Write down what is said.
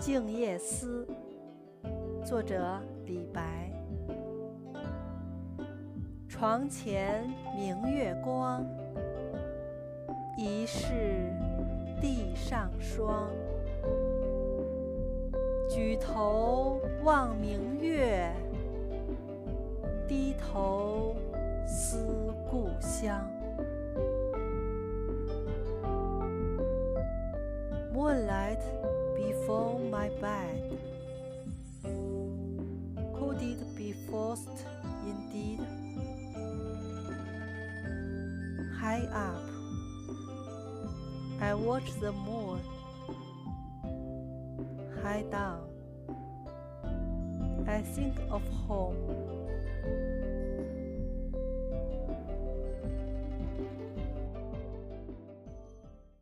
《静夜思》作者李白。床前明月光，疑是地上霜。举头望明月，低头思故乡。Moonlight before my bed. Could it be forced indeed? High up, I watch the moon. High down, I think of home.